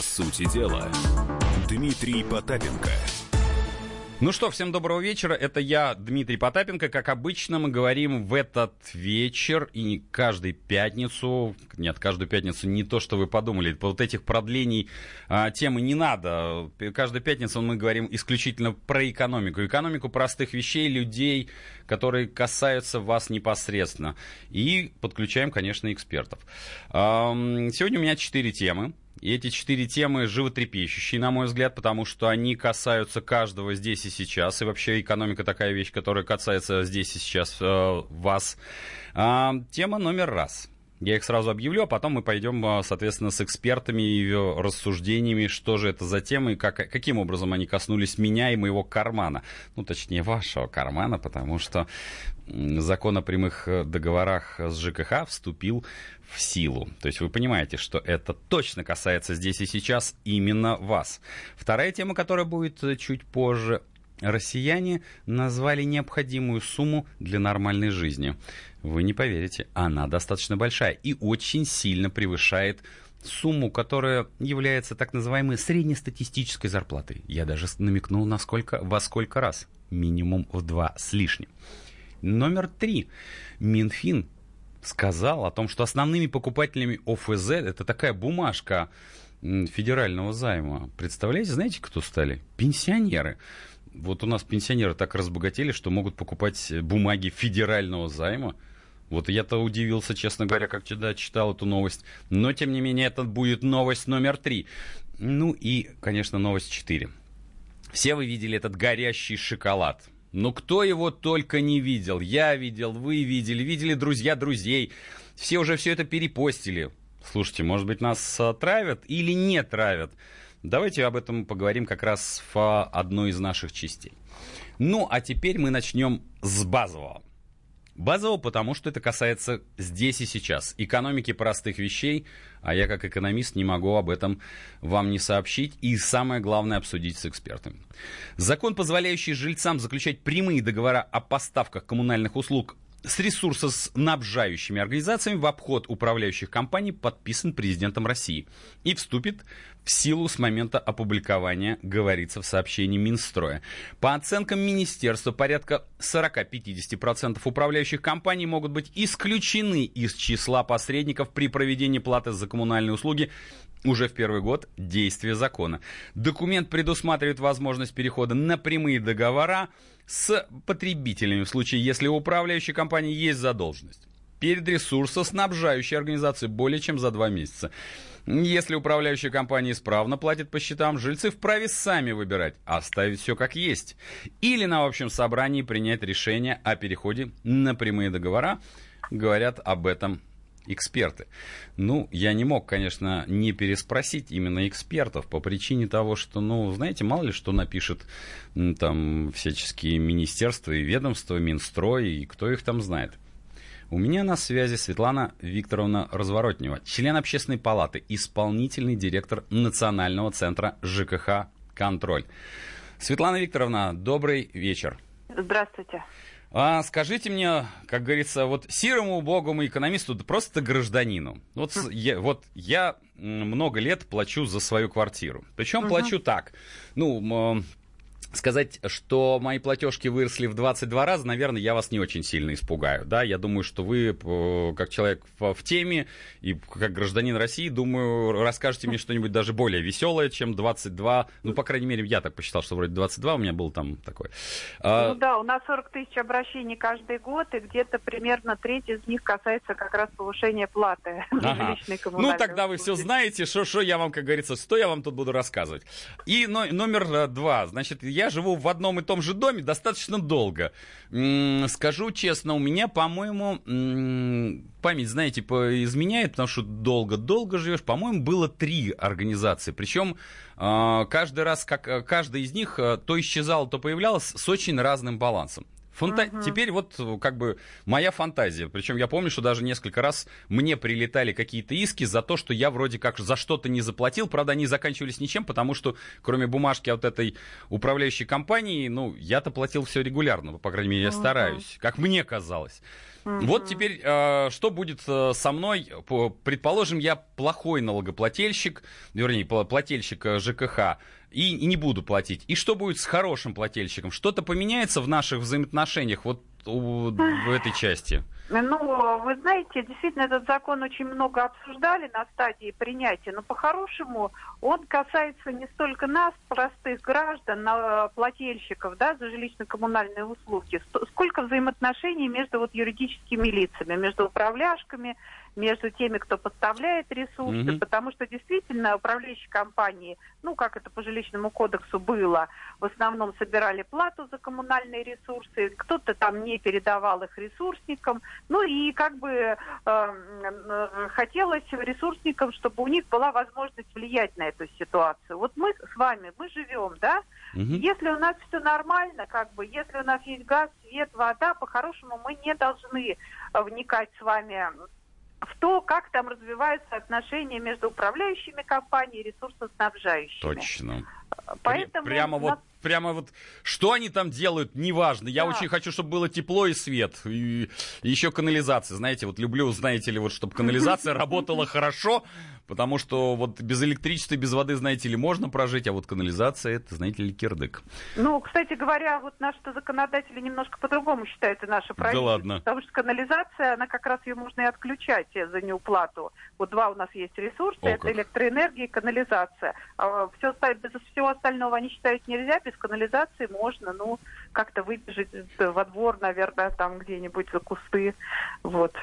сути дела, Дмитрий Потапенко – ну что, всем доброго вечера. Это я, Дмитрий Потапенко. Как обычно, мы говорим в этот вечер и каждую пятницу, нет, каждую пятницу не то, что вы подумали, по вот этих продлений а, темы не надо. Каждую пятницу мы говорим исключительно про экономику. Экономику простых вещей, людей, которые касаются вас непосредственно. И подключаем, конечно, экспертов. А, сегодня у меня четыре темы. И эти четыре темы животрепещущие, на мой взгляд, потому что они касаются каждого здесь и сейчас. И вообще экономика такая вещь, которая касается здесь и сейчас э, вас. А, тема номер раз. Я их сразу объявлю, а потом мы пойдем, э, соответственно, с экспертами и рассуждениями, что же это за темы как, каким образом они коснулись меня и моего кармана. Ну, точнее, вашего кармана, потому что закон о прямых э, договорах с ЖКХ вступил в силу. То есть вы понимаете, что это точно касается здесь и сейчас именно вас. Вторая тема, которая будет э, чуть позже, россияне назвали необходимую сумму для нормальной жизни. Вы не поверите, она достаточно большая и очень сильно превышает сумму, которая является так называемой среднестатистической зарплатой. Я даже намекнул, насколько, во сколько раз. Минимум в два с лишним. Номер три. Минфин сказал о том, что основными покупателями ОФЗ, это такая бумажка федерального займа. Представляете, знаете, кто стали? Пенсионеры. Вот у нас пенсионеры так разбогатели, что могут покупать бумаги федерального займа. Вот я-то удивился, честно говоря, как всегда читал эту новость. Но, тем не менее, это будет новость номер три. Ну и, конечно, новость четыре. Все вы видели этот горящий шоколад. Ну кто его только не видел. Я видел, вы видели, видели друзья друзей. Все уже все это перепостили. Слушайте, может быть, нас а, травят или не травят? Давайте об этом поговорим как раз в одной из наших частей. Ну, а теперь мы начнем с базового. Базово, потому что это касается здесь и сейчас. Экономики простых вещей, а я как экономист не могу об этом вам не сообщить и самое главное обсудить с экспертами. Закон, позволяющий жильцам заключать прямые договора о поставках коммунальных услуг с ресурсоснабжающими организациями в обход управляющих компаний подписан президентом России и вступит в силу с момента опубликования, говорится в сообщении Минстроя. По оценкам министерства, порядка 40-50% управляющих компаний могут быть исключены из числа посредников при проведении платы за коммунальные услуги уже в первый год действия закона. Документ предусматривает возможность перехода на прямые договора с потребителями в случае, если у управляющей компании есть задолженность перед ресурсоснабжающей организацией более чем за два месяца. Если управляющая компания исправно платит по счетам, жильцы вправе сами выбирать, оставить все как есть. Или на общем собрании принять решение о переходе на прямые договора. Говорят об этом эксперты. Ну, я не мог, конечно, не переспросить именно экспертов по причине того, что, ну, знаете, мало ли что напишет там всяческие министерства и ведомства, Минстрой, и кто их там знает. У меня на связи Светлана Викторовна Разворотнева, член общественной палаты, исполнительный директор Национального центра ЖКХ «Контроль». Светлана Викторовна, добрый вечер. Здравствуйте. А скажите мне, как говорится, вот серому убогому экономисту, да просто гражданину. Вот, хм. я, вот я много лет плачу за свою квартиру. Причем угу. плачу так. Ну, сказать, что мои платежки выросли в 22 раза, наверное, я вас не очень сильно испугаю. Да? Я думаю, что вы, э, как человек в, теме и как гражданин России, думаю, расскажете мне что-нибудь даже более веселое, чем 22. Ну, по крайней мере, я так посчитал, что вроде 22 у меня был там такой. А, ну да, у нас 40 тысяч обращений каждый год, и где-то примерно треть из них касается как раз повышения платы ага. Ну, тогда вы все знаете, что, что я вам, как говорится, что я вам тут буду рассказывать. И номер э, два. Значит, я я живу в одном и том же доме достаточно долго. Скажу честно, у меня, по-моему, память, знаете, изменяет, потому что долго-долго живешь. По-моему, было три организации. Причем а, каждый раз, как каждая из них а, то исчезала, то появлялась с очень разным балансом. Фанта... Uh-huh. Теперь вот как бы моя фантазия. Причем я помню, что даже несколько раз мне прилетали какие-то иски за то, что я вроде как за что-то не заплатил. Правда, они заканчивались ничем, потому что кроме бумажки от этой управляющей компании, ну, я-то платил все регулярно, по крайней мере, я uh-huh. стараюсь, как мне казалось. Вот теперь, э, что будет э, со мной? Предположим, я плохой налогоплательщик, вернее, плательщик э, ЖКХ, и, не буду платить. И что будет с хорошим плательщиком? Что-то поменяется в наших взаимоотношениях вот в этой части? Ну, вы знаете, действительно, этот закон очень много обсуждали на стадии принятия, но по-хорошему он касается не столько нас, простых граждан, плательщиков, да, за жилищно-коммунальные услуги, сколько взаимоотношений между вот юридическими лицами, между управляшками, между теми, кто поставляет ресурсы, mm-hmm. потому что действительно управляющие компании, ну, как это по жилищному кодексу было, в основном собирали плату за коммунальные ресурсы, кто-то там не передавал их ресурсникам, ну и как бы э, э, хотелось ресурсникам, чтобы у них была возможность влиять на эту ситуацию. Вот мы с вами, мы живем, да, Угу. Если у нас все нормально, как бы, если у нас есть газ, свет, вода, по-хорошему мы не должны вникать с вами в то, как там развиваются отношения между управляющими компаниями и ресурсоснабжающими. Точно. Поэтому Прямо вот прямо вот, что они там делают, неважно. Я да. очень хочу, чтобы было тепло и свет. И, и еще канализация. Знаете, вот люблю, знаете ли, вот, чтобы канализация работала хорошо, потому что вот без электричества и без воды, знаете ли, можно прожить, а вот канализация, это, знаете ли, кирдык. Ну, кстати говоря, вот наши законодатели немножко по-другому считают и наши правительство. Да ладно. Потому что канализация, она как раз ее можно и отключать за неуплату. Вот два у нас есть ресурса, О, это как. электроэнергия и канализация. А все, без всего остального они считают нельзя, без канализации можно, ну, как-то выбежать во двор, наверное, там где-нибудь за кусты. Вот.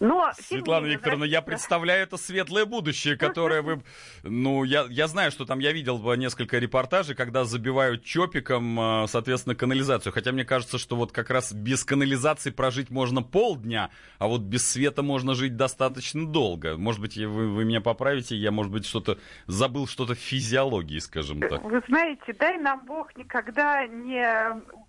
Но, Светлана менее, Викторовна, я представляю это светлое будущее, которое вы... Ну, я, я знаю, что там я видел несколько репортажей, когда забивают чопиком, а, соответственно, канализацию. Хотя мне кажется, что вот как раз без канализации прожить можно полдня, а вот без света можно жить достаточно долго. Может быть, вы, вы меня поправите, я, может быть, что-то забыл что-то в физиологии, скажем так. Вы знаете, дай нам Бог никогда не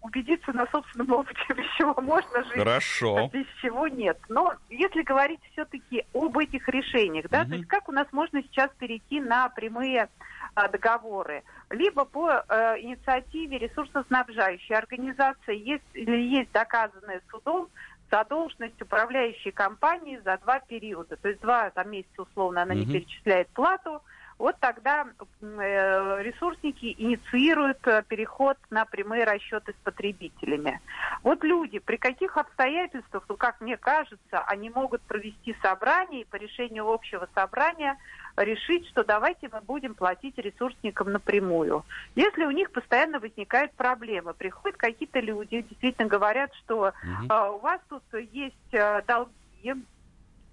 убедиться на собственном опыте, без чего можно жить, Хорошо. а без чего нет. Но если говорить все-таки об этих решениях, да, угу. то есть как у нас можно сейчас перейти на прямые а, договоры? Либо по а, инициативе ресурсоснабжающей организации, если есть доказанная судом задолженность управляющей компании за два периода. То есть два там, месяца условно она угу. не перечисляет плату, вот тогда э, ресурсники инициируют э, переход на прямые расчеты с потребителями. Вот люди, при каких обстоятельствах, ну, как мне кажется, они могут провести собрание и по решению общего собрания решить, что давайте мы будем платить ресурсникам напрямую. Если у них постоянно возникают проблемы, приходят какие-то люди, действительно говорят, что угу. э, у вас тут есть э, долги,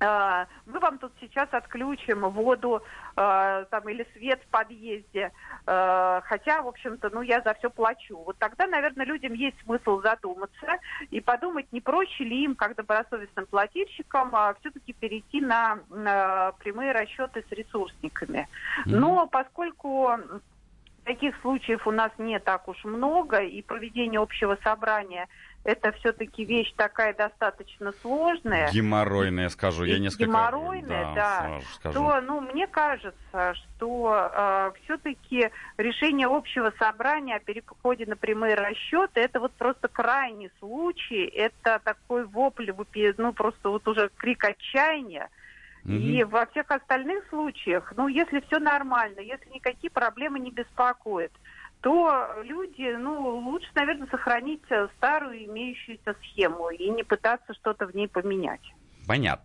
мы вам тут сейчас отключим воду э, там, или свет в подъезде, э, хотя, в общем-то, ну, я за все плачу. Вот тогда, наверное, людям есть смысл задуматься и подумать, не проще ли им, как добросовестным плательщикам, э, все-таки перейти на, на прямые расчеты с ресурсниками. Но поскольку таких случаев у нас не так уж много, и проведение общего собрания – это все-таки вещь такая достаточно сложная. Геморройная, скажу, я несколько... Геморройная, да. да то, ну, мне кажется, что э, все-таки решение общего собрания о переходе на прямые расчеты, это вот просто крайний случай, это такой вопль, ну, просто вот уже крик отчаяния. Угу. И во всех остальных случаях, ну, если все нормально, если никакие проблемы не беспокоят, то люди, ну, лучше, наверное, сохранить э, старую имеющуюся схему и не пытаться что-то в ней поменять. Понятно.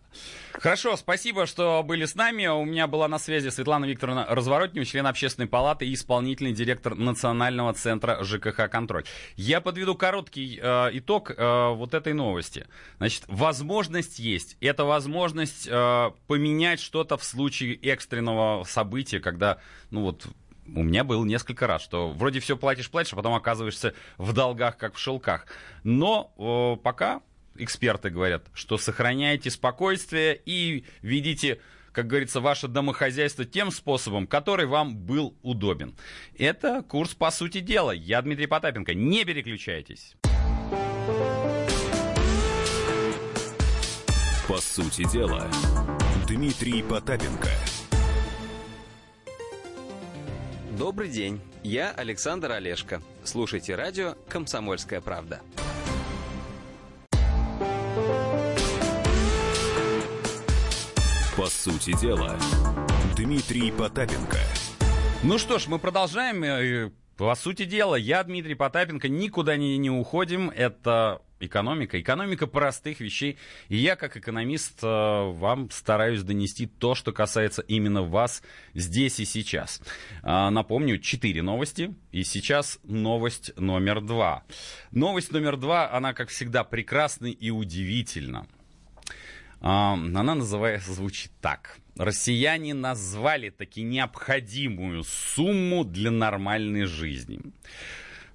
Хорошо, спасибо, что были с нами. У меня была на связи Светлана Викторовна Разворотнева, член общественной палаты и исполнительный директор Национального центра ЖКХ «Контроль». Я подведу короткий э, итог э, вот этой новости. Значит, возможность есть. Это возможность э, поменять что-то в случае экстренного события, когда, ну вот, у меня был несколько раз, что вроде все платишь, платишь, а потом оказываешься в долгах, как в шелках. Но о, пока эксперты говорят, что сохраняйте спокойствие и ведите как говорится, ваше домохозяйство тем способом, который вам был удобен. Это курс «По сути дела». Я Дмитрий Потапенко. Не переключайтесь. По сути дела, Дмитрий Потапенко. Добрый день, я Александр Олешко. Слушайте радио «Комсомольская правда». По сути дела, Дмитрий Потапенко. Ну что ж, мы продолжаем. Э, по сути дела, я Дмитрий Потапенко, никуда не, не уходим. Это экономика, экономика простых вещей. И я, как экономист, э, вам стараюсь донести то, что касается именно вас здесь и сейчас. А, Напомню, четыре новости. И сейчас новость номер два. Новость номер два, она, как всегда, прекрасна и удивительна. А, Она называется, звучит так. Россияне назвали таки необходимую сумму для нормальной жизни.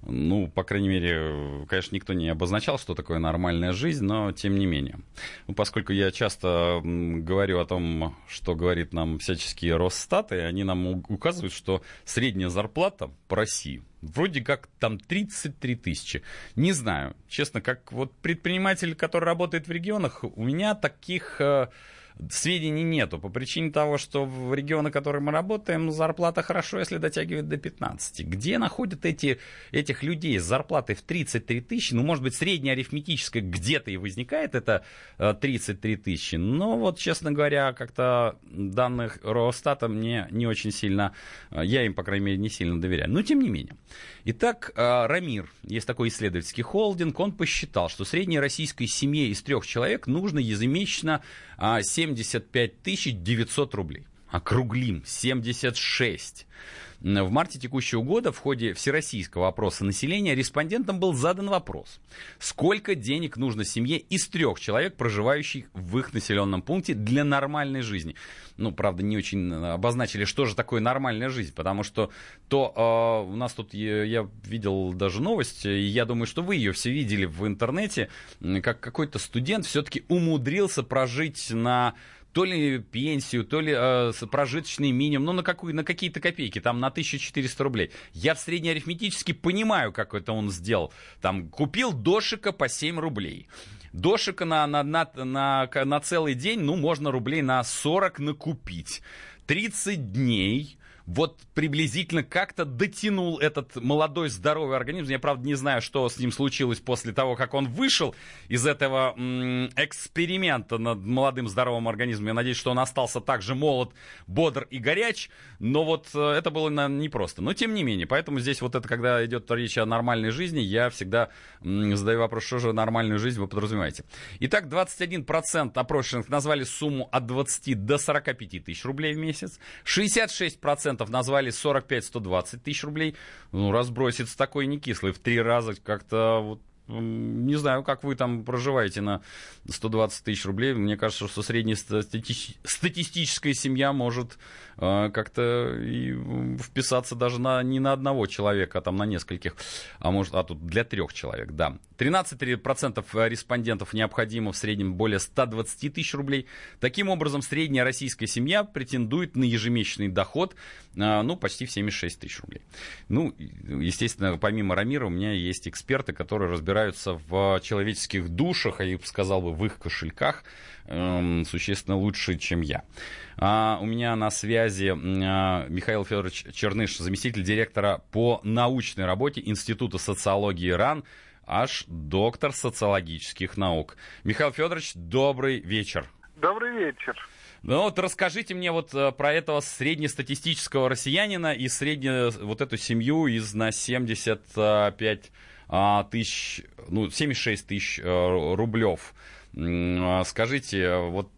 Ну, по крайней мере, конечно, никто не обозначал, что такое нормальная жизнь, но тем не менее. Ну, поскольку я часто говорю о том, что говорит нам всяческие Росстаты, они нам указывают, что средняя зарплата по России вроде как там 33 тысячи. Не знаю, честно, как вот предприниматель, который работает в регионах, у меня таких... э, сведений нету по причине того, что в регионы, в которые мы работаем, зарплата хорошо, если дотягивает до 15. Где находят эти, этих людей с зарплатой в 33 тысячи? Ну, может быть, средняя арифметическая где-то и возникает это э, 33 тысячи. Но вот, честно говоря, как-то данных Росстата мне не очень сильно, э, я им, по крайней мере, не сильно доверяю. Но тем не менее. Итак, э, Рамир, есть такой исследовательский холдинг, он посчитал, что средней российской семье из трех человек нужно ежемесячно а, 75 900 рублей. Округлим, 76. В марте текущего года в ходе всероссийского опроса населения респондентам был задан вопрос, сколько денег нужно семье из трех человек, проживающих в их населенном пункте для нормальной жизни. Ну, правда, не очень обозначили, что же такое нормальная жизнь, потому что то э, у нас тут, я, я видел даже новость, и я думаю, что вы ее все видели в интернете, как какой-то студент все-таки умудрился прожить на то ли пенсию, то ли э, прожиточный минимум, ну, на, какую, на какие-то копейки, там, на 1400 рублей. Я в среднеарифметически понимаю, как это он сделал. Там, купил дошика по 7 рублей. Дошика на, на, на, на, на целый день, ну, можно рублей на 40 накупить. 30 дней вот приблизительно как-то дотянул этот молодой здоровый организм. Я, правда, не знаю, что с ним случилось после того, как он вышел из этого м, эксперимента над молодым здоровым организмом. Я надеюсь, что он остался так же молод, бодр и горяч. Но вот э, это было наверное, непросто. Но тем не менее, поэтому здесь вот это, когда идет речь о нормальной жизни, я всегда м, задаю вопрос, что же нормальную жизнь вы подразумеваете. Итак, 21% опрошенных назвали сумму от 20 до 45 тысяч рублей в месяц. 66% назвали 45-120 тысяч рублей. Ну, разбросится такой не кислый. В три раза как-то вот не знаю, как вы там проживаете на 120 тысяч рублей. Мне кажется, что среднестатистическая семья может э, как-то вписаться даже на, не на одного человека, а там на нескольких, а может, а тут для трех человек, да. 13% респондентов необходимо в среднем более 120 тысяч рублей. Таким образом, средняя российская семья претендует на ежемесячный доход, э, ну, почти в 76 тысяч рублей. Ну, естественно, помимо Рамира у меня есть эксперты, которые разбираются в человеческих душах, а я бы сказал бы, в их кошельках эм, существенно лучше, чем я. А, у меня на связи а, Михаил Федорович Черныш, заместитель директора по научной работе Института социологии РАН, аж доктор социологических наук. Михаил Федорович, добрый вечер. Добрый вечер. Ну вот расскажите мне вот э, про этого среднестатистического россиянина и среднюю вот эту семью из на 75 а, тысяч, ну 76 тысяч э, рублев. А, Скажите, вот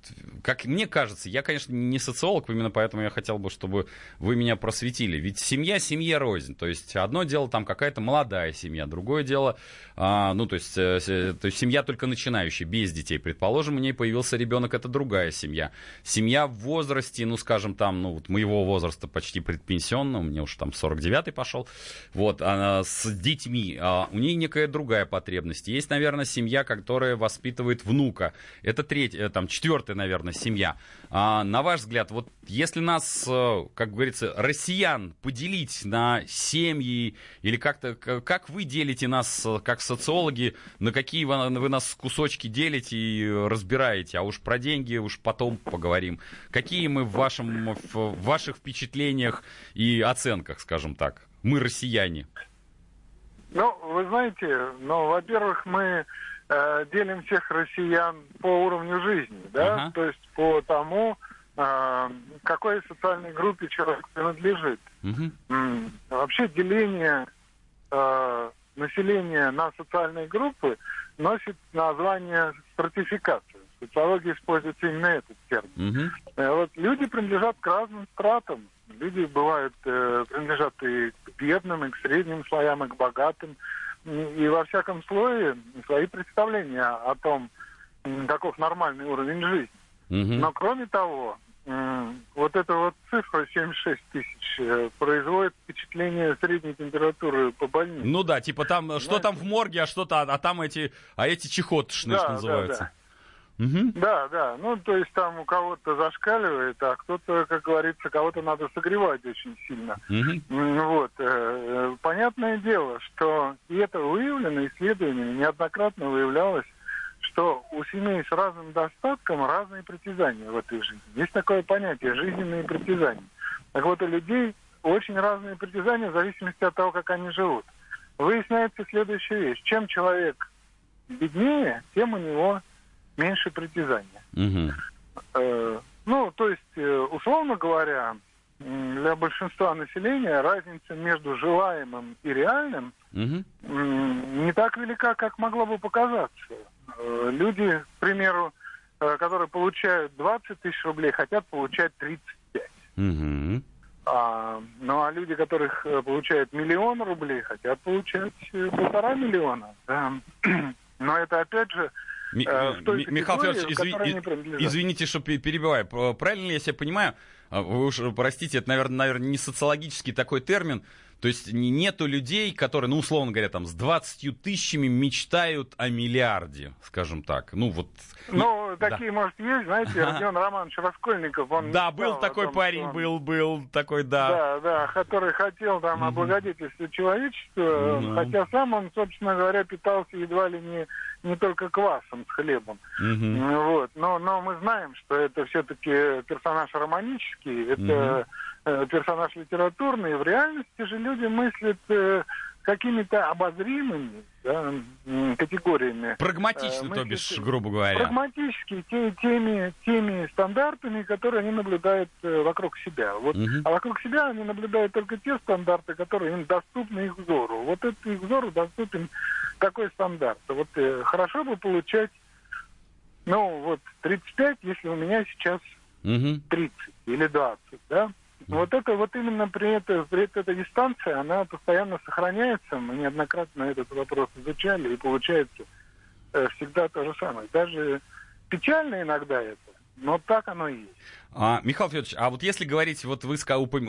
как мне кажется, я, конечно, не социолог, именно поэтому я хотел бы, чтобы вы меня просветили. Ведь семья семье рознь. То есть одно дело там какая-то молодая семья, другое дело, а, ну то есть, э, с- то есть семья только начинающая, без детей. Предположим, у ней появился ребенок, это другая семья. Семья в возрасте, ну скажем там, ну вот моего возраста почти предпенсионного, мне уже там 49-й пошел, вот, она с детьми, а, у нее некая другая потребность. Есть, наверное, семья, которая воспитывает внука. Это третья, э, там, четвертая, наверное, семья. А, на ваш взгляд, вот если нас, э, как говорится, россиян поделить на семьи, или как-то, как вы делите нас, э, как социологи, на какие вы, вы нас кусочки делите и разбираете, а уж про деньги уж потом поговорим. Какие мы в, вашем, в ваших впечатлениях и оценках, скажем так? Мы россияне. Ну, вы знаете, ну, во-первых, мы э, делим всех россиян по уровню жизни, да, Ага. то есть по тому, э, какой социальной группе человек принадлежит. М, Вообще деление э, населения на социальные группы носит название стратификация. В социологии используется именно этот термин. Э, Вот люди принадлежат к разным стратам. Люди бывают э, принадлежат и к бедным, и к средним слоям, и к богатым. И во всяком слое свои представления о том, каков нормальный уровень жизни. Мгм. Но кроме того, вот эта вот цифра 76 тысяч э, производит впечатление средней температуры по больнице. Ну да, типа там, что там в морге, а что-то, а там эти, а эти чехотшны, Да, что да, называется. Мгм. Да, да. Ну, то есть там у кого-то зашкаливает, а кто-то, как говорится, кого-то надо согревать очень сильно. М, Вот. э, э, Понятное дело, что и это выявлено исследованиями, неоднократно выявлялось, что у семей с разным достатком разные притязания в этой жизни. Есть такое понятие жизненные притязания. Так вот, у людей очень разные притязания в зависимости от того, как они живут. Выясняется следующая вещь. Чем человек беднее, тем у него меньше притязания. Мгм. Э, ну, то есть, э, условно говоря, для большинства населения разница между желаемым и реальным м, не так велика, как могло бы показаться. Э, Люди, к примеру, э, которые получают 20 тысяч рублей, хотят получать 35. Мгм. А, ну а люди, которых получают миллион рублей, хотят получать полтора миллиона. да. Но это опять же Ми- э, той Ми- Михаил Федорович, изви- извините, что пе- перебиваю. Правильно ли я себя понимаю? А, Вы уж простите, это, наверное, наверное, не социологический такой термин. То есть не- нету людей, которые, ну, условно говоря, там, с 20 тысячами мечтают о миллиарде, скажем так. Ну, вот... Ну, Да. такие, может, есть, знаете, Родион Романович Раскольников, он Да, был такой том, парень, он- был, был такой, да. Да, да, который хотел там Мгм. облагодетельствовать человечество, Ну. хотя сам он, собственно говоря, питался едва ли не, не только квасом с хлебом. Ну, Вот. Но, но мы знаем, что это все-таки персонаж романический, это э, персонаж литературный. В реальности же люди мыслят э, какими-то обозримыми да, категориями. Прагматично, Э, то бишь, грубо говоря. Прагматически те, теми, теми стандартами, которые они наблюдают э, вокруг себя. Вот, Мгм. А вокруг себя они наблюдают только те стандарты, которые им доступны их взору. Вот это их взору доступен такой стандарт. Вот э, хорошо бы получать, ну вот 35, если у меня сейчас Мгм. 30 или 20, да? Вот это вот именно при, это, при этой дистанции, она постоянно сохраняется. Мы неоднократно этот вопрос изучали, и получается э, всегда то же самое. Даже печально иногда это, но так оно и есть. А, Михаил Федорович, а вот если говорить, вот вы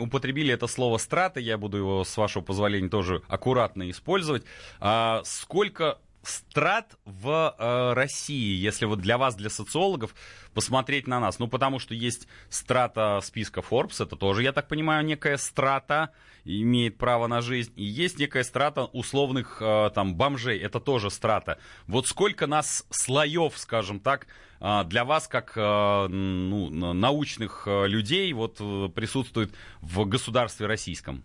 употребили это слово страта, я буду его, с вашего позволения, тоже аккуратно использовать. А, сколько страт в э, России, если вот для вас, для социологов, посмотреть на нас? Ну, потому что есть страта списка Forbes, это тоже, я так понимаю, некая страта, имеет право на жизнь, и есть некая страта условных э, там бомжей, это тоже страта. Вот сколько нас слоев, скажем так, э, для вас, как э, ну, на- научных э, людей, вот э, присутствует в государстве российском?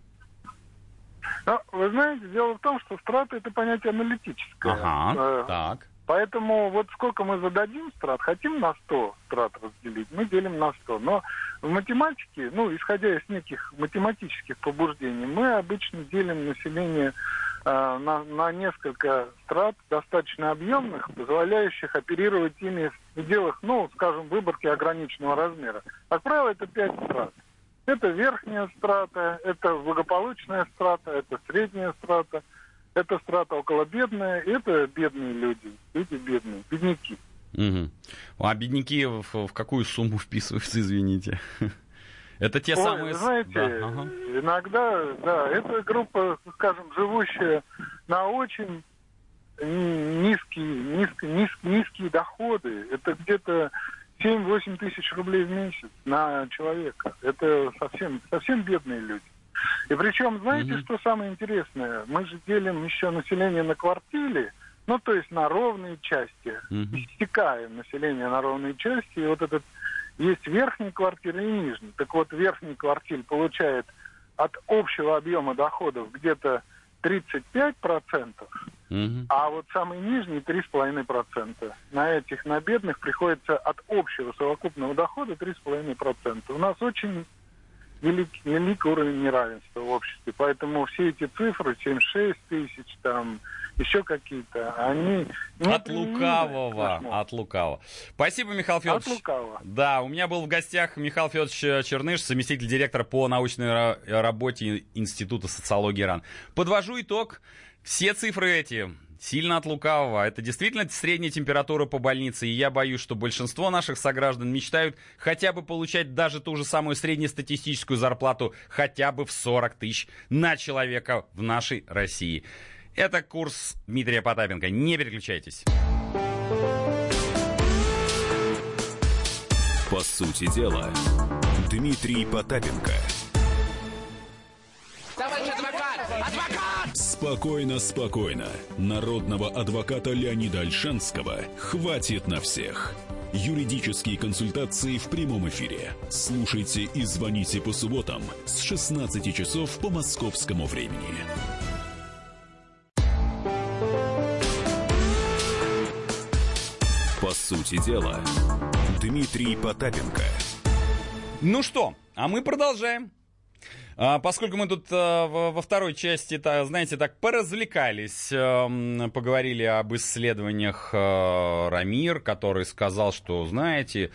Но вы знаете, дело в том, что страта это понятие аналитическое. Ага, Э, так. Поэтому вот сколько мы зададим страт, хотим на 100 страт разделить, мы делим на 100. Но в математике, ну, исходя из неких математических побуждений, мы обычно делим население э, на, на несколько страт, достаточно объемных, позволяющих оперировать ими в пределах, ну, скажем, выборки ограниченного размера. Как правило, это 5 страт. Это верхняя страта, это благополучная страта, это средняя страта, это страта около бедная, это бедные люди, люди бедные, бедняки. Мгм. А бедняки в, в какую сумму вписываются, извините? Это те Ой, самые... знаете, Да, ага. иногда, да, это группа, скажем, живущая на очень низкие, низкие, низкие, низкие доходы. Это где-то 7-8 тысяч рублей в месяц на человека. Это совсем, совсем бедные люди. И причем, знаете, Мгм. что самое интересное? Мы же делим еще население на квартиры, ну, то есть на ровные части. Мгм. Истекаем население на ровные части. И вот этот есть верхний квартир и нижний. Так вот, верхний квартир получает от общего объема доходов где-то 35%, Мгм. а вот самый нижний 3,5%. На этих, на бедных приходится от общего совокупного дохода 3,5%. У нас очень велик, велик уровень неравенства в обществе, поэтому все эти цифры, 76 тысяч, там, еще какие-то, они... От лукавого, от лукавого. Спасибо, Михаил От Федорович. лукавого. Да, у меня был в гостях Михаил Федорович Черныш, заместитель директора по научной ра- работе Института социологии РАН. Подвожу итог. Все цифры эти сильно от лукавого. Это действительно средняя температура по больнице, и я боюсь, что большинство наших сограждан мечтают хотя бы получать даже ту же самую среднестатистическую зарплату хотя бы в 40 тысяч на человека в нашей России. Это курс Дмитрия Потапенко. Не переключайтесь. По сути дела, Дмитрий Потапенко. Товарищ адвокат! Адвокат! Спокойно, спокойно. Народного адвоката Леонида Альшанского хватит на всех. Юридические консультации в прямом эфире. Слушайте и звоните по субботам с 16 часов по московскому времени. По сути дела, Дмитрий Потапенко. Ну что, а мы продолжаем. А, поскольку мы тут а, во, второй части, та, знаете, так поразвлекались, эм, поговорили об исследованиях э, Рамир, который сказал, что, знаете,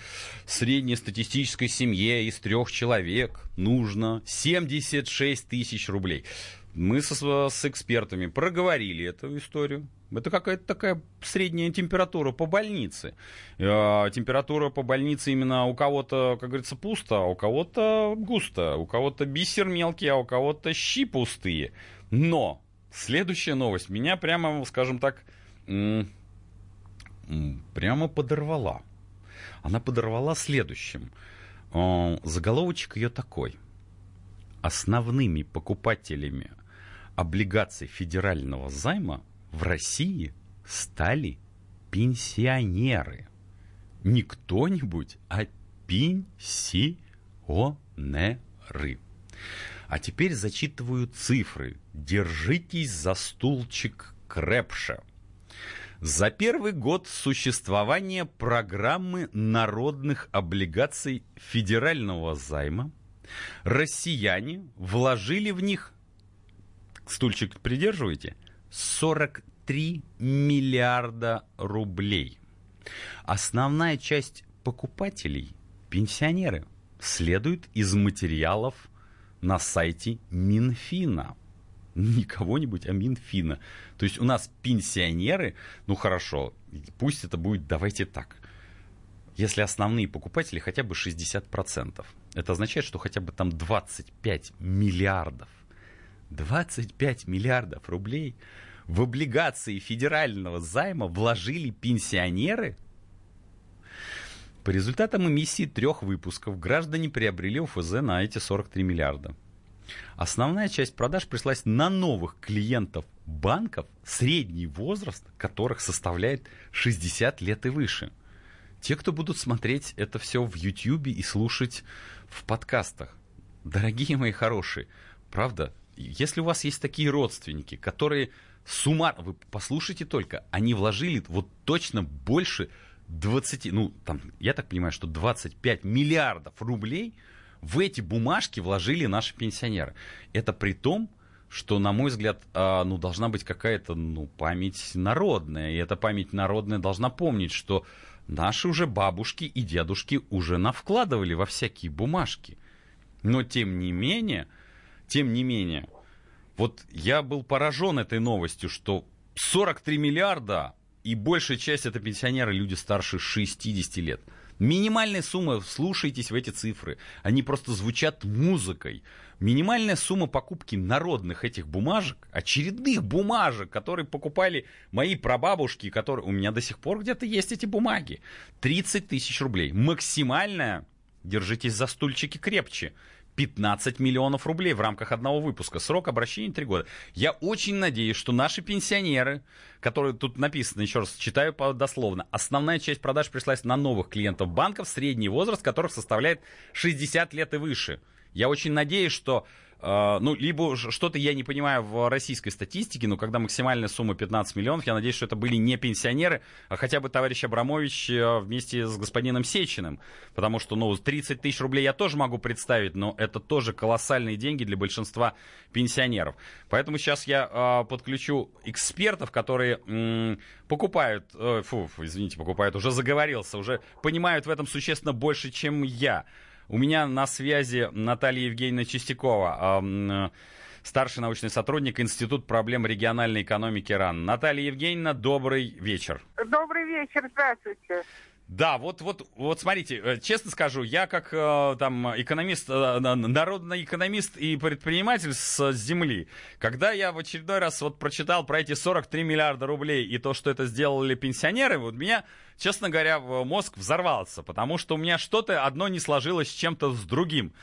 среднестатистической семье из трех человек нужно 76 тысяч рублей. Мы со, с экспертами проговорили эту историю. Это какая-то такая средняя температура по больнице. Э, Температура по больнице именно у кого-то, как говорится, пусто, а у кого-то густо, у кого-то бисер мелкий, а у кого-то щи пустые. Но следующая новость меня прямо, скажем так, прямо подорвала. Она подорвала следующим. Э, Заголовочек ее такой. Основными покупателями облигаций федерального займа в России стали пенсионеры. Не кто-нибудь, а пенсионеры. А теперь зачитываю цифры. Держитесь за стулчик крепше. За первый год существования программы народных облигаций федерального займа россияне вложили в них, стульчик придерживайте, 43 миллиарда рублей. Основная часть покупателей – пенсионеры. Следует из материалов на сайте Минфина. Не кого-нибудь, а Минфина. То есть у нас пенсионеры, ну хорошо, пусть это будет, давайте так. Если основные покупатели хотя бы 60%, это означает, что хотя бы там 25 миллиардов 25 миллиардов рублей в облигации федерального займа вложили пенсионеры? По результатам эмиссии трех выпусков граждане приобрели ОФЗ на эти 43 миллиарда. Основная часть продаж пришлась на новых клиентов банков, средний возраст которых составляет 60 лет и выше. Те, кто будут смотреть это все в YouTube и слушать в подкастах. Дорогие мои хорошие, правда, если у вас есть такие родственники, которые суммарно, вы послушайте только, они вложили вот точно больше 20, ну, там, я так понимаю, что 25 миллиардов рублей в эти бумажки вложили наши пенсионеры. Это при том, что, на мой взгляд, а, ну, должна быть какая-то ну, память народная. И эта память народная должна помнить, что наши уже бабушки и дедушки уже навкладывали во всякие бумажки. Но, тем не менее, тем не менее, вот я был поражен этой новостью, что 43 миллиарда и большая часть это пенсионеры, люди старше 60 лет. Минимальная сумма, слушайтесь в эти цифры, они просто звучат музыкой. Минимальная сумма покупки народных этих бумажек, очередных бумажек, которые покупали мои прабабушки, которые у меня до сих пор где-то есть эти бумаги, 30 тысяч рублей. Максимальная, держитесь за стульчики крепче, 15 миллионов рублей в рамках одного выпуска. Срок обращения 3 года. Я очень надеюсь, что наши пенсионеры, которые тут написано, еще раз читаю дословно, основная часть продаж пришлась на новых клиентов банков, средний возраст которых составляет 60 лет и выше. Я очень надеюсь, что ну, либо что-то я не понимаю в российской статистике, но когда максимальная сумма 15 миллионов, я надеюсь, что это были не пенсионеры, а хотя бы товарищ Абрамович э, вместе с господином Сечиным, потому что, ну, 30 тысяч рублей я тоже могу представить, но это тоже колоссальные деньги для большинства пенсионеров. Поэтому сейчас я э, подключу экспертов, которые м, покупают, э, фу, извините, покупают, уже заговорился, уже понимают в этом существенно больше, чем я. У меня на связи Наталья Евгеньевна Чистякова, э, старший научный сотрудник Института проблем региональной экономики РАН. Наталья Евгеньевна, добрый вечер. Добрый вечер, здравствуйте. Да, вот, вот, вот смотрите, э, честно скажу, я как э, там экономист, э, народный экономист и предприниматель с земли, когда я в очередной раз вот прочитал про эти 43 миллиарда рублей и то, что это сделали пенсионеры, вот меня, честно говоря, мозг взорвался, потому что у меня что-то одно не сложилось с чем-то с другим.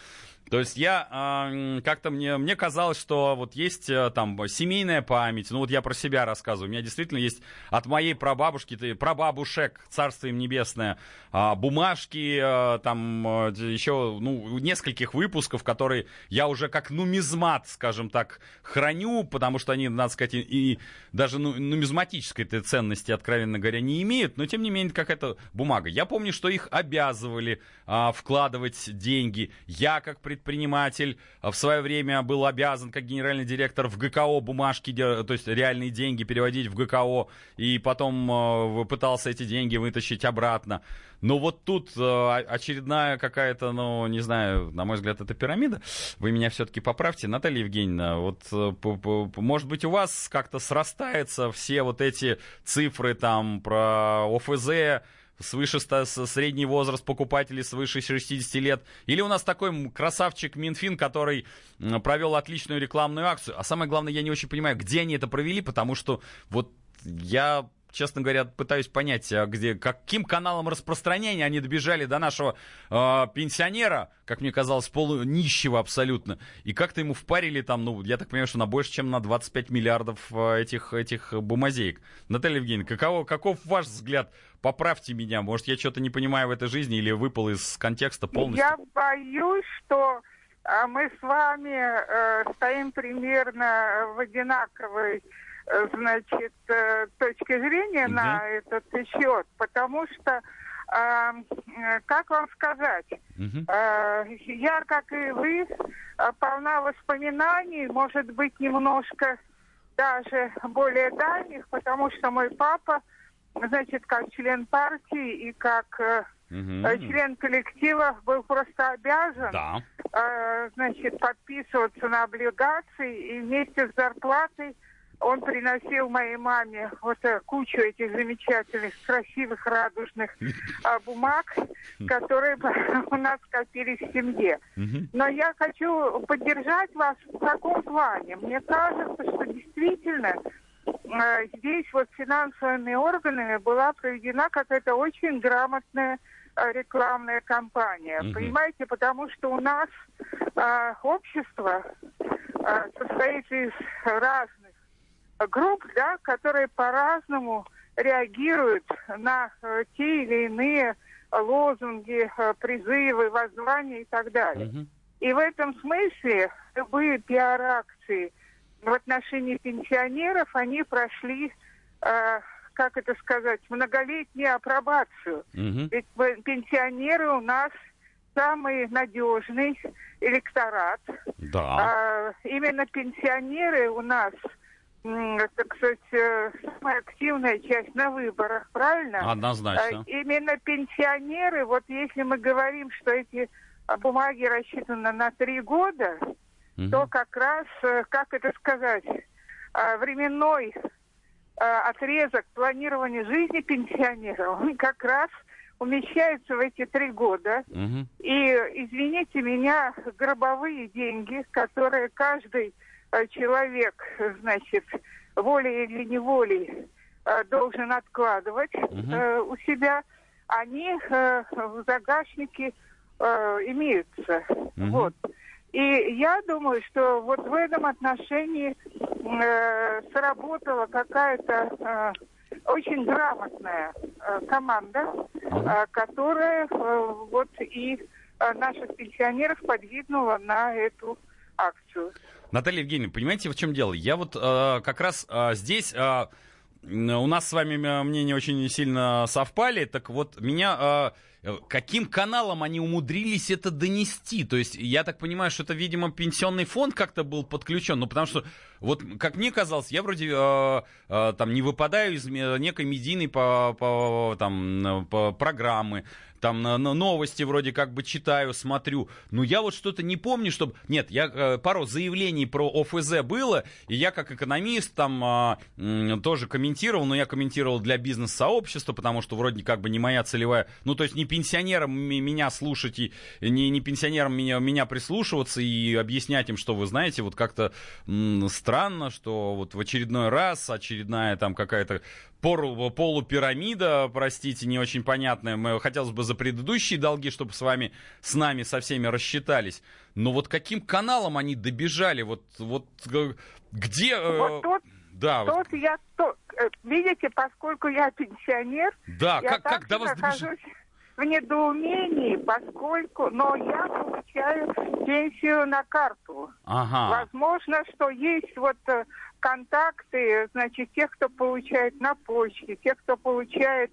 То есть я э, как-то мне, мне казалось, что вот есть э, там семейная память, ну вот я про себя рассказываю, у меня действительно есть от моей прабабушки, прабабушек, царство им небесное, э, бумажки, э, там э, еще ну, нескольких выпусков, которые я уже как нумизмат, скажем так, храню, потому что они, надо сказать, и, даже ну, нумизматической ценности, откровенно говоря, не имеют, но тем не менее какая-то бумага. Я помню, что их обязывали э, вкладывать деньги. Я как предприниматель в свое время был обязан, как генеральный директор, в ГКО бумажки, то есть реальные деньги переводить в ГКО, и потом э, пытался эти деньги вытащить обратно. Но вот тут э, очередная какая-то, ну, не знаю, на мой взгляд, это пирамида. Вы меня все-таки поправьте, Наталья Евгеньевна. Вот, э, может быть, у вас как-то срастаются все вот эти цифры там про ОФЗ, свыше средний возраст покупателей свыше 60 лет? Или у нас такой красавчик Минфин, который провел отличную рекламную акцию? А самое главное, я не очень понимаю, где они это провели, потому что вот я честно говоря, пытаюсь понять, а где, каким каналом распространения они добежали до нашего э, пенсионера, как мне казалось, полунищего абсолютно, и как-то ему впарили там, ну, я так понимаю, что на больше, чем на 25 миллиардов э, этих, этих бумазеек. Наталья Евгеньевна, каково, каков ваш взгляд? Поправьте меня, может, я что-то не понимаю в этой жизни или выпал из контекста полностью? Я боюсь, что а, мы с вами э, стоим примерно в одинаковой значит, э, точки зрения угу. на этот счет, потому что, э, как вам сказать, угу. э, я, как и вы, полна воспоминаний, может быть, немножко даже более дальних, потому что мой папа, значит, как член партии и как угу. член коллектива был просто обязан, да. э, значит, подписываться на облигации и вместе с зарплатой он приносил моей маме вот э, кучу этих замечательных, красивых, радужных а, бумаг, которые у нас скопились в семье. Но я хочу поддержать вас в таком плане. Мне кажется, что действительно э, здесь вот финансовыми органами была проведена какая-то очень грамотная э, рекламная кампания. Угу. Понимаете, потому что у нас э, общество э, состоит из разных групп, да, которые по-разному реагируют на э, те или иные лозунги, э, призывы, воззвания и так далее. Угу. И в этом смысле любые пиар-акции в отношении пенсионеров, они прошли, э, как это сказать, многолетнюю апробацию. Угу. Ведь пенсионеры у нас самый надежный электорат. Да. А, именно пенсионеры у нас так сказать, самая активная часть на выборах, правильно? Однозначно. Э, именно пенсионеры, вот если мы говорим, что эти а, бумаги рассчитаны на три года, угу. то как раз, э, как это сказать, временной отрезок планирования жизни пенсионеров, он как раз умещается в эти три года. Угу. И, извините меня, гробовые деньги, которые каждый человек, значит, волей или неволей э, должен откладывать угу. у себя, они в загашнике имеются. Угу. Вот. И я думаю, что вот в этом отношении э, сработала какая-то э, очень грамотная э, команда, э, которая э, вот и э, наших пенсионеров подвигнула на эту акцию. Наталья Евгеньевна, понимаете, в чем дело? Я вот э, как раз э, здесь... Э, у нас с вами мнения очень сильно совпали, так вот меня э, каким каналом они умудрились это донести? То есть я так понимаю, что это, видимо, пенсионный фонд как-то был подключен, ну потому что вот как мне казалось, я вроде э, э, там не выпадаю из некой медийной по, по, там, по программы, там на, на новости вроде как бы читаю, смотрю. Но я вот что-то не помню, чтобы... Нет, я э, пару заявлений про ОФЗ было, и я как экономист там э, тоже комментировал, но я комментировал для бизнес-сообщества, потому что вроде как бы не моя целевая... Ну, то есть не пенсионерам меня слушать и не, не пенсионерам меня, меня прислушиваться и объяснять им, что вы знаете, вот как-то странно, что вот в очередной раз очередная там какая-то полупирамида, простите, не очень понятная. Мы, хотелось бы за предыдущие долги, чтобы с вами, с нами, со всеми рассчитались. Но вот каким каналом они добежали? Вот, вот где... Э, вот тут, да, тут вот. я... То, э, видите, поскольку я пенсионер... Да, я как, как до вас добежали? в недоумении, поскольку, но я получаю пенсию на карту. Ага. Возможно, что есть вот э, контакты, значит, тех, кто получает на почте, тех, кто получает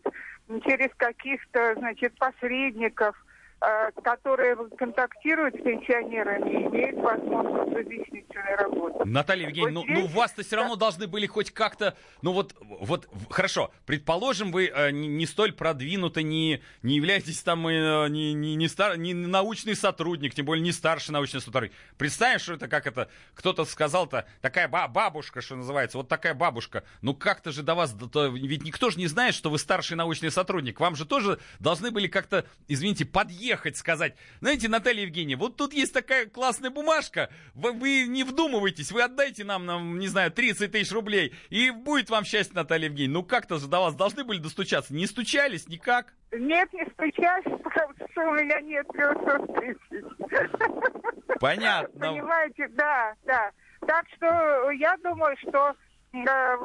через каких-то, значит, посредников – которые контактируют с пенсионерами, имеют возможность разъяснительной работы. Наталья Евгеньевна, вот ну, ну, здесь... ну вас-то все равно должны были хоть как-то, ну вот, вот, хорошо, предположим, вы э, не, не столь продвинуты, не, не являетесь там э, не, не, не, стар, не научный сотрудник, тем более не старший научный сотрудник. Представь, что это как это, кто-то сказал-то, такая бабушка, что называется, вот такая бабушка. Ну как-то же до вас, ведь никто же не знает, что вы старший научный сотрудник. Вам же тоже должны были как-то, извините, подъехать приехать сказать, знаете, Наталья Евгеньевна, вот тут есть такая классная бумажка, вы, вы не вдумывайтесь, вы отдайте нам, нам, не знаю, 30 тысяч рублей, и будет вам счастье, Наталья Евгеньевна. Ну как-то же до вас должны были достучаться, не стучались никак? Нет, не стучались, потому что у меня нет 300 тысяч. Понятно. Понимаете, да, да. Так что я думаю, что э,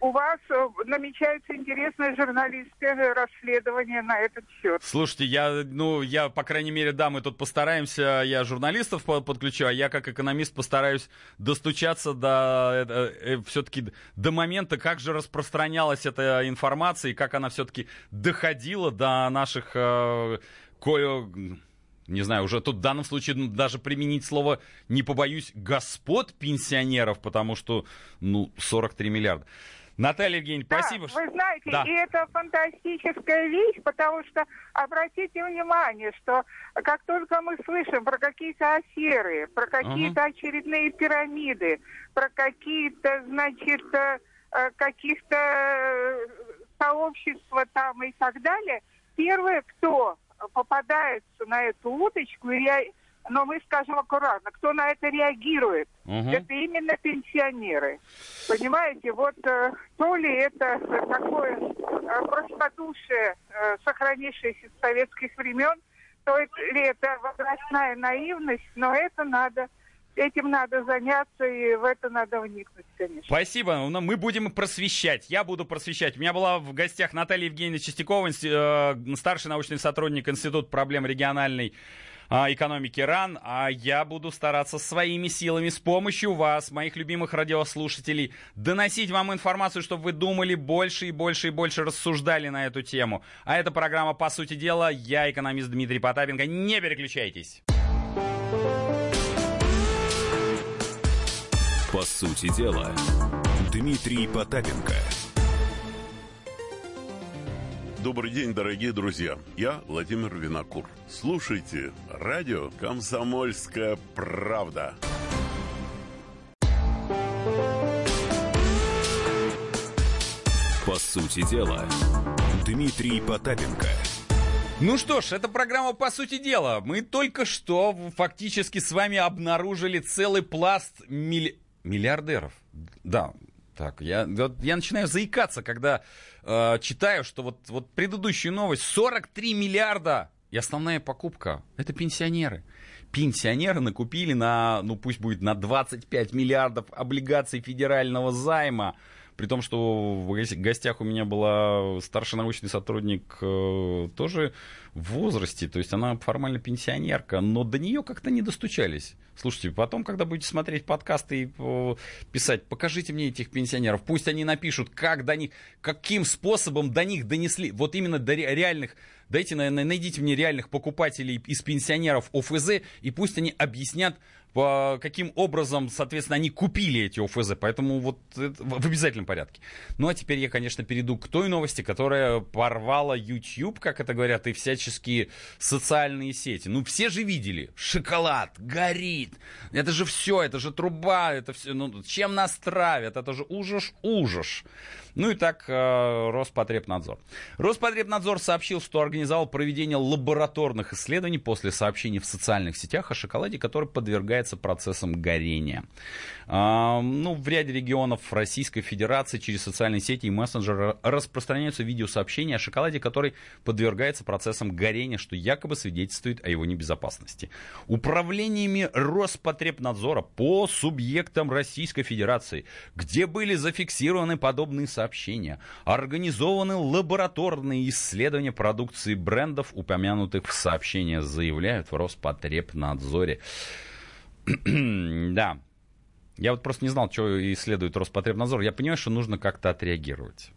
у вас э, намечается интересное журналистское расследование на этот счет. Слушайте, я, ну, я, по крайней мере, да, мы тут постараемся, я журналистов подключу, а я, как экономист, постараюсь достучаться до, э, э, все-таки до момента, как же распространялась эта информация и как она все-таки доходила до наших кое не знаю, уже тут в данном случае даже применить слово, не побоюсь, господ пенсионеров, потому что, ну, 43 миллиарда. Наталья Евгеньевна, да, спасибо. Вы знаете, да. и это фантастическая вещь, потому что обратите внимание, что как только мы слышим про какие-то аферы, про какие-то uh очередные пирамиды, про какие-то, значит, э, э, каких-то э, сообщества там и так далее, первое, кто попадается на эту уточку, и я но мы скажем аккуратно, кто на это реагирует, угу. это именно пенсионеры. Понимаете, вот э, то ли это такое э, простодушие, э, сохранившееся с советских времен, то ли это возрастная наивность, но это надо этим надо заняться, и в это надо вникнуть, конечно. Спасибо. Ну, мы будем просвещать. Я буду просвещать. У меня была в гостях Наталья Евгеньевна Чистякова, старший научный сотрудник Института проблем региональной экономики РАН, а я буду стараться своими силами с помощью вас, моих любимых радиослушателей, доносить вам информацию, чтобы вы думали больше и больше и больше рассуждали на эту тему. А эта программа «По сути дела». Я экономист Дмитрий Потапенко. Не переключайтесь. По сути дела, Дмитрий Потапенко. Добрый день, дорогие друзья. Я Владимир Винокур. Слушайте радио «Комсомольская правда». По сути дела, Дмитрий Потапенко. Ну что ж, это программа «По сути дела». Мы только что фактически с вами обнаружили целый пласт милли... миллиардеров. Да, так, я, вот, я начинаю заикаться, когда э, читаю, что вот, вот предыдущую новость, 43 миллиарда, и основная покупка, это пенсионеры. Пенсионеры накупили на, ну пусть будет на 25 миллиардов облигаций федерального займа при том, что в гостях у меня была старший научный сотрудник э, тоже в возрасте, то есть она формально пенсионерка, но до нее как-то не достучались. Слушайте, потом, когда будете смотреть подкасты и э, писать, покажите мне этих пенсионеров, пусть они напишут, как до них, каким способом до них донесли, вот именно до реальных дайте, найдите мне реальных покупателей из пенсионеров ОФЗ, и пусть они объяснят, по каким образом, соответственно, они купили эти ОФЗ. Поэтому вот в обязательном порядке. Ну а теперь я, конечно, перейду к той новости, которая порвала YouTube, как это говорят, и всяческие социальные сети. Ну все же видели, шоколад горит. Это же все, это же труба, это все. Ну чем нас травят? Это же ужас, ужас. Ну и так э, Роспотребнадзор. Роспотребнадзор сообщил, что организовал проведение лабораторных исследований после сообщений в социальных сетях о шоколаде, который подвергается процессам горения. А, ну, в ряде регионов Российской Федерации через социальные сети и мессенджеры распространяются видеосообщения о шоколаде, который подвергается процессам горения, что якобы свидетельствует о его небезопасности. Управлениями Роспотребнадзора по субъектам Российской Федерации, где были зафиксированы подобные сообщения, сообщения. Организованы лабораторные исследования продукции брендов, упомянутых в сообщении, заявляют в Роспотребнадзоре. да. Я вот просто не знал, что исследует Роспотребнадзор. Я понимаю, что нужно как-то отреагировать.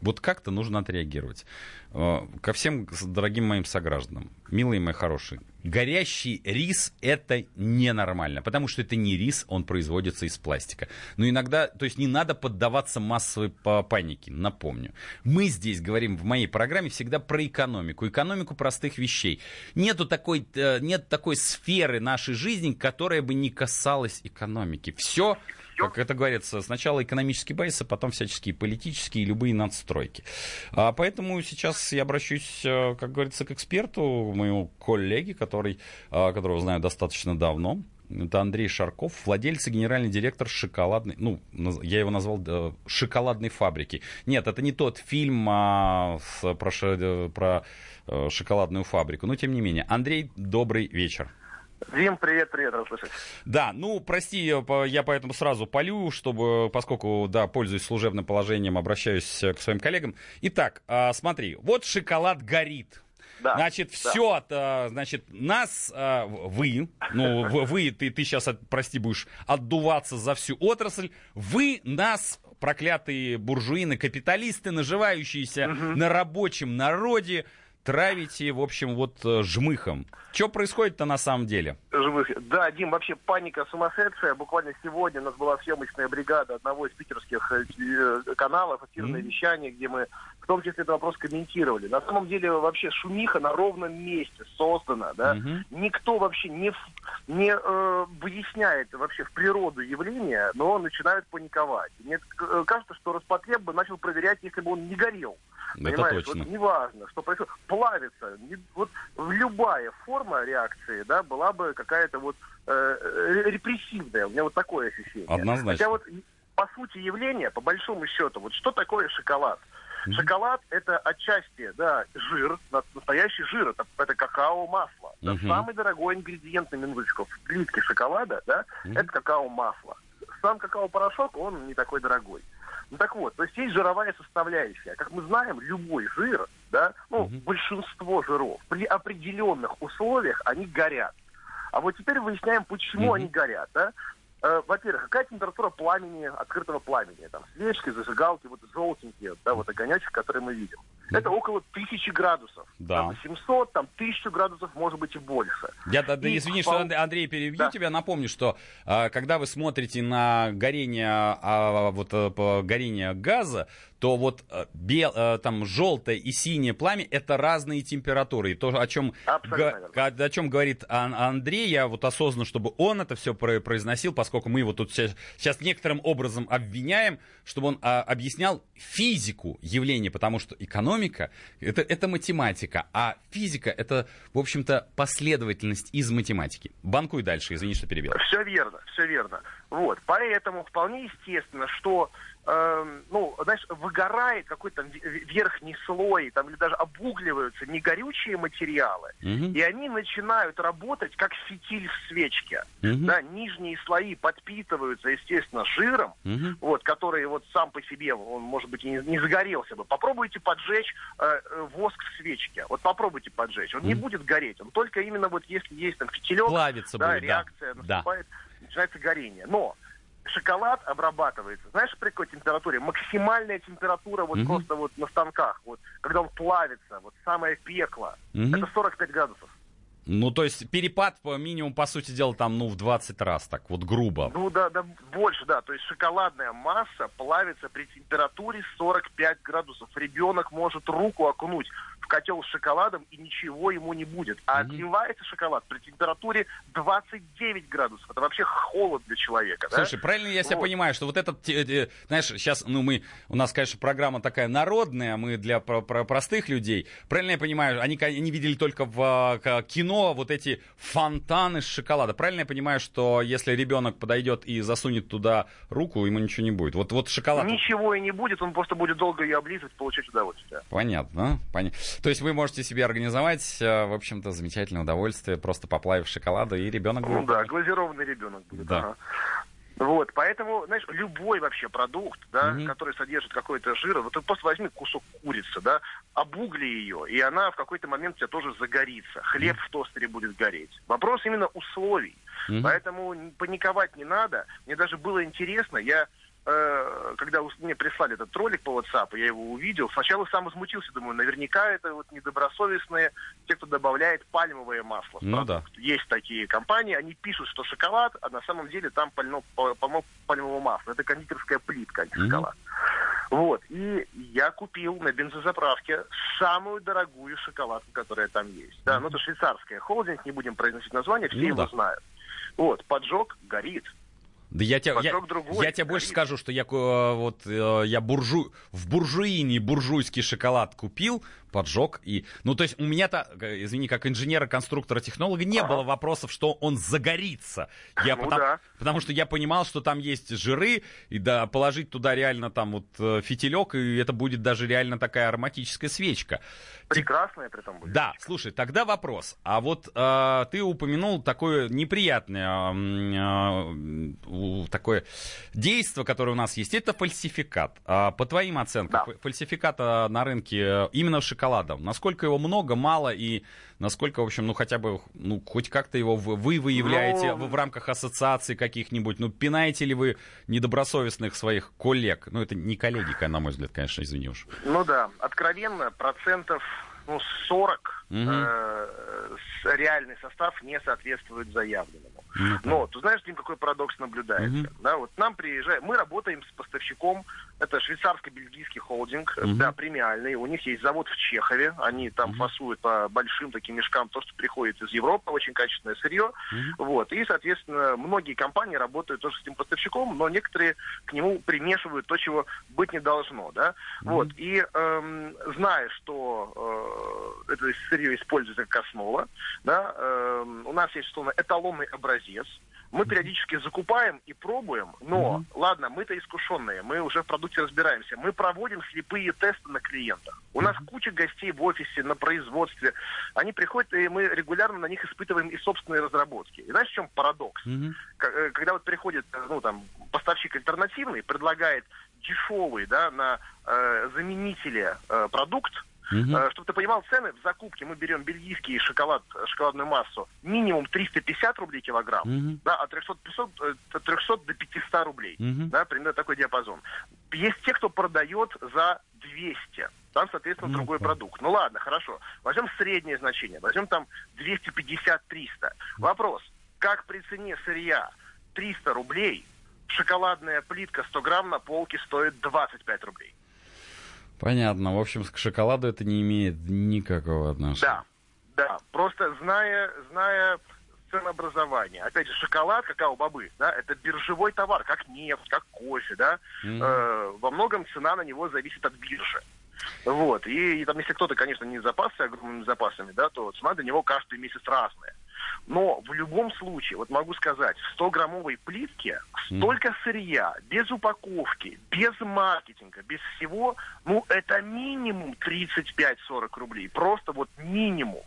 Вот как-то нужно отреагировать. Э, ко всем дорогим моим согражданам, милые мои хорошие, горящий рис это ненормально, потому что это не рис, он производится из пластика. Но иногда, то есть не надо поддаваться массовой панике, напомню. Мы здесь говорим в моей программе всегда про экономику, экономику простых вещей. Нету такой, э, нет такой сферы нашей жизни, которая бы не касалась экономики. Все как это говорится, сначала экономические базисы, потом всяческие политические и любые надстройки. А поэтому сейчас я обращусь, э, как говорится, к эксперту, моему коллеге, который, э, которого знаю достаточно давно. Это Андрей Шарков, владелец и генеральный директор шоколадной, ну, я его назвал э, шоколадной фабрики. Нет, это не тот фильм а, с, про, про шоколадную фабрику, но тем не менее. Андрей, добрый вечер. Дим, привет, привет, рад слышать. Да, ну, прости, я поэтому сразу полю, чтобы, поскольку, да, пользуюсь служебным положением, обращаюсь к своим коллегам. Итак, а, смотри, вот шоколад горит. Да, значит, да. все, а, значит, нас, а, вы, ну, вы, ты, ты сейчас, прости, будешь отдуваться за всю отрасль, вы нас проклятые буржуины, капиталисты, наживающиеся угу. на рабочем народе, травите, в общем, вот э, жмыхом. Что происходит-то на самом деле? Жмых. Да, Дим, вообще паника сумасшедшая. Буквально сегодня у нас была съемочная бригада одного из питерских э, э, каналов, эфирное mm-hmm. вещание, где мы в том числе этот вопрос комментировали. На самом деле вообще шумиха на ровном месте создана, да. Mm-hmm. Никто вообще не, не э, выясняет вообще в природу явления, но начинают паниковать. Мне кажется, что Роспотреб бы начал проверять, если бы он не горел. Это Понимаешь, точно. вот неважно, что происходит, плавится. Вот любая форма реакции, да, была бы какая-то вот э, репрессивная. У меня вот такое ощущение. Однозначно. Хотя вот по сути явления, по большому счету, вот что такое шоколад? Mm-hmm. Шоколад это отчасти, да, жир, настоящий жир, это, это какао-масло. Mm-hmm. Это самый дорогой ингредиент на минуточку в плитке шоколада, да, mm-hmm. это какао-масло. Сам какао-порошок, он не такой дорогой. Ну так вот, то есть есть жировая составляющая. Как мы знаем, любой жир, да, ну, угу. большинство жиров при определенных условиях они горят. А вот теперь выясняем, почему угу. они горят, да. Э, во-первых, какая температура пламени, открытого пламени? Там свечки, зажигалки, вот желтенькие, да, вот огонечек, которые мы видим. Это около тысячи градусов. Да. Там 700, там тысячу градусов, может быть, и больше. Я, да, и извини, впол... что, Андрей, перебью да. тебя. Напомню, что а, когда вы смотрите на горение, а, вот, а, горение газа, то вот э, бел, э, там желтое и синее пламя это разные температуры. И то, о чем, га, о чем говорит Андрей, я вот осознанно, чтобы он это все произносил, поскольку мы его тут сейчас некоторым образом обвиняем, чтобы он а, объяснял физику явления, потому что экономика это, это математика, а физика это, в общем-то, последовательность из математики. Банкуй дальше, извини, что перебил. Все верно, все верно. Вот, поэтому вполне естественно, что э, ну, знаешь, выгорает какой-то верхний слой, там, или даже обугливаются негорючие материалы, Мгм. и они начинают работать как фитиль в свечке. Мгм. Да, нижние слои подпитываются, естественно, жиром, Мгм. вот, который вот сам по себе, он, может быть, и не, не загорелся бы. Попробуйте поджечь э, э, воск в свечке. Вот попробуйте поджечь. Он не Мгм. будет гореть. Он только именно вот если есть там фитилек, Плавиться да, будет, да. реакция Да. наступает, начинается горение. Но шоколад обрабатывается, знаешь, при какой температуре? Максимальная температура вот Мгм. просто вот на станках, вот, когда он плавится, вот самое пекло, Мгм. это 45 градусов. Ну, то есть перепад по минимум, по сути дела, там, ну, в 20 раз, так вот грубо. Ну да, да, больше, да. То есть шоколадная масса плавится при температуре 45 градусов. Ребенок может руку окунуть котел с шоколадом, и ничего ему не будет. А отливается шоколад при температуре 29 градусов. Это вообще холод для человека. да? Слушай, правильно я себя Вот. понимаю, что вот этот, э, э, знаешь, сейчас, ну, мы, у нас, конечно, программа такая народная, мы для про- про- простых людей. Правильно я понимаю, они, они видели только в кино вот эти фонтаны с шоколада. Правильно я понимаю, что если ребенок подойдет и засунет туда руку, ему ничего не будет? Вот, вот шоколад... Ничего и не будет, он просто будет долго ее облизывать, получать удовольствие. Понятно, понятно. То есть вы можете себе организовать, э, в общем-то, замечательное удовольствие, просто поплавив шоколада, и ребенок Ну будет... да, глазированный ребенок будет. Да. ага. Вот, поэтому, знаешь, любой вообще продукт, да, Мгм. который содержит какой-то жир, вот ты просто возьми кусок курицы, да, обугли ее, и она в какой-то момент у тебя тоже загорится. Хлеб в тостере будет гореть. Вопрос именно условий. Мгм. Поэтому паниковать не надо. Мне даже было интересно, я э, когда мне прислали этот ролик по WhatsApp, я его увидел, сначала сам возмутился, думаю, наверняка это вот недобросовестные, те, кто добавляет пальмовое масло. Ну продукт. Есть такие компании, они пишут, что шоколад, а на самом деле там пально, па- пальмо- пальмовое масло. Это кондитерская плитка, а не шоколад. Вот, и я купил на бензозаправке самую дорогую шоколадку, которая там есть. Да, ну это швейцарская холдинг, не будем произносить название, все Ну его да. знают. Вот, поджог горит. Да я тебе, я, другой, я тебе больше скажу, что я, ко- вот, э, я буржу, в буржуине буржуйский шоколад купил, поджег, и, ну, то есть у меня-то, э, извини, как инженера, конструктора, технолога, не Ага. было вопросов, что он загорится. Я Ну потому, да. потому что я понимал, что там есть жиры, и да, положить туда реально там вот э, фитилек, и это будет даже реально такая ароматическая свечка. Прекрасная при этом будет. Да, слушай, тогда вопрос. А вот э, ты упомянул такое неприятное э, у- такое действие, которое у нас есть. Это фальсификат. А по твоим оценкам, Да. фа- фальсификата на рынке э, именно шоколадом. Насколько его много, мало и насколько, в общем, ну хотя бы, ну хоть как-то его вы, вы выявляете Ну, в, в рамках ассоциаций каких-нибудь? Ну пинаете ли вы недобросовестных своих коллег? Ну это не коллеги, на мой взгляд, конечно, извини уж. Ну да, откровенно, процентов ну, 40 Мгм. э, реальный состав не соответствует заявленному. Ну, Но ты знаешь, Дим, какой парадокс наблюдается? Мгм. Да, вот нам приезжает, мы работаем с поставщиком, это швейцарско-бельгийский холдинг, Мгм. да, премиальный, у них есть завод в Чехове, они там Мгм. фасуют по большим таким мешкам то, что приходит из Европы, очень качественное сырье, Мгм. вот, и, соответственно, многие компании работают тоже с этим поставщиком, но некоторые к нему примешивают то, чего быть не должно, да, вот, и эм, зная, что э, это сырье используется как основа, да, эм, у нас есть, условно, эталонный образец, мы периодически закупаем и пробуем, но, ладно, мы-то искушенные, мы уже в продукте разбираемся, мы проводим слепые тесты на клиентах. У нас куча гостей в офисе, на производстве, они приходят, и мы регулярно на них испытываем и собственные разработки. И знаешь, в чем парадокс? Э, Когда вот приходит, э, ну, там, поставщик альтернативный, предлагает дешевый, да, на э, заменителе э, продукт, Э, Чтобы ты понимал, цены в закупке мы берем бельгийский шоколад, шоколадную массу, минимум 350 рублей килограмм, Мгм. да, от 300, 500, э, от 300 до 500 рублей, Мгм. да, примерно такой диапазон. Есть те, кто продает за 200, там, соответственно, Ну, другой продукт. Ну ладно, хорошо, возьмем среднее значение, возьмем там 250-300. Вопрос, как при цене сырья 300 рублей шоколадная плитка 100 грамм на полке стоит 25 рублей? Понятно. В общем, к шоколаду это не имеет никакого отношения. Да, да. Просто зная, зная ценообразование. Опять же, шоколад, какао-бобы, да, это биржевой товар, как нефть, как кофе, да. Мгм. Э, во многом цена на него зависит от биржи. Вот. И, и там, если кто-то, конечно, не запасся огромными запасами, да, то цена для него каждый месяц разная. Но в любом случае, вот могу сказать, в 100-граммовой плитке столько сырья, без упаковки, без маркетинга, без всего, ну, это минимум 35-40 рублей. Просто вот минимум.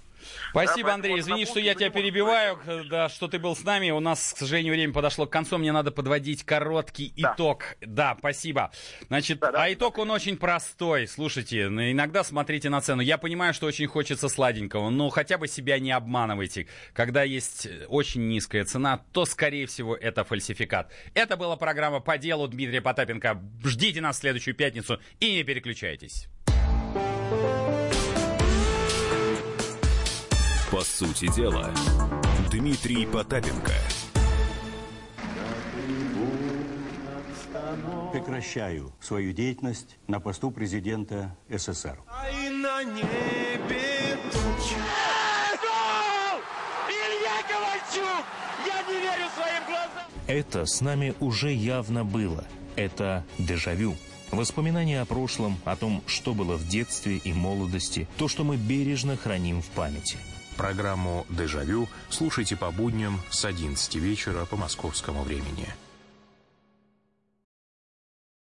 Спасибо, да, Андрей. Извини, что я тебя перебиваю, да, что ты был с нами. У нас, к сожалению, время подошло к концу. Мне надо подводить короткий да. итог. Да, спасибо. Значит, да, да. а итог он очень простой. Слушайте, иногда смотрите на цену. Я понимаю, что очень хочется сладенького, но хотя бы себя не обманывайте. Когда есть очень низкая цена, то, скорее всего, это фальсификат. Это была программа «По делу» Дмитрия Потапенко. Ждите нас в следующую пятницу и не переключайтесь. По сути дела, Дмитрий Потапенко. Прекращаю свою деятельность на посту президента СССР. А на небе тучи. Илья Ковальчук! Я не верю своим глазам! Это с нами уже явно было. Это дежавю. Воспоминания о прошлом, о том, что было в детстве и молодости, то, что мы бережно храним в памяти – Программу «Дежавю» слушайте по будням с 11 вечера по московскому времени.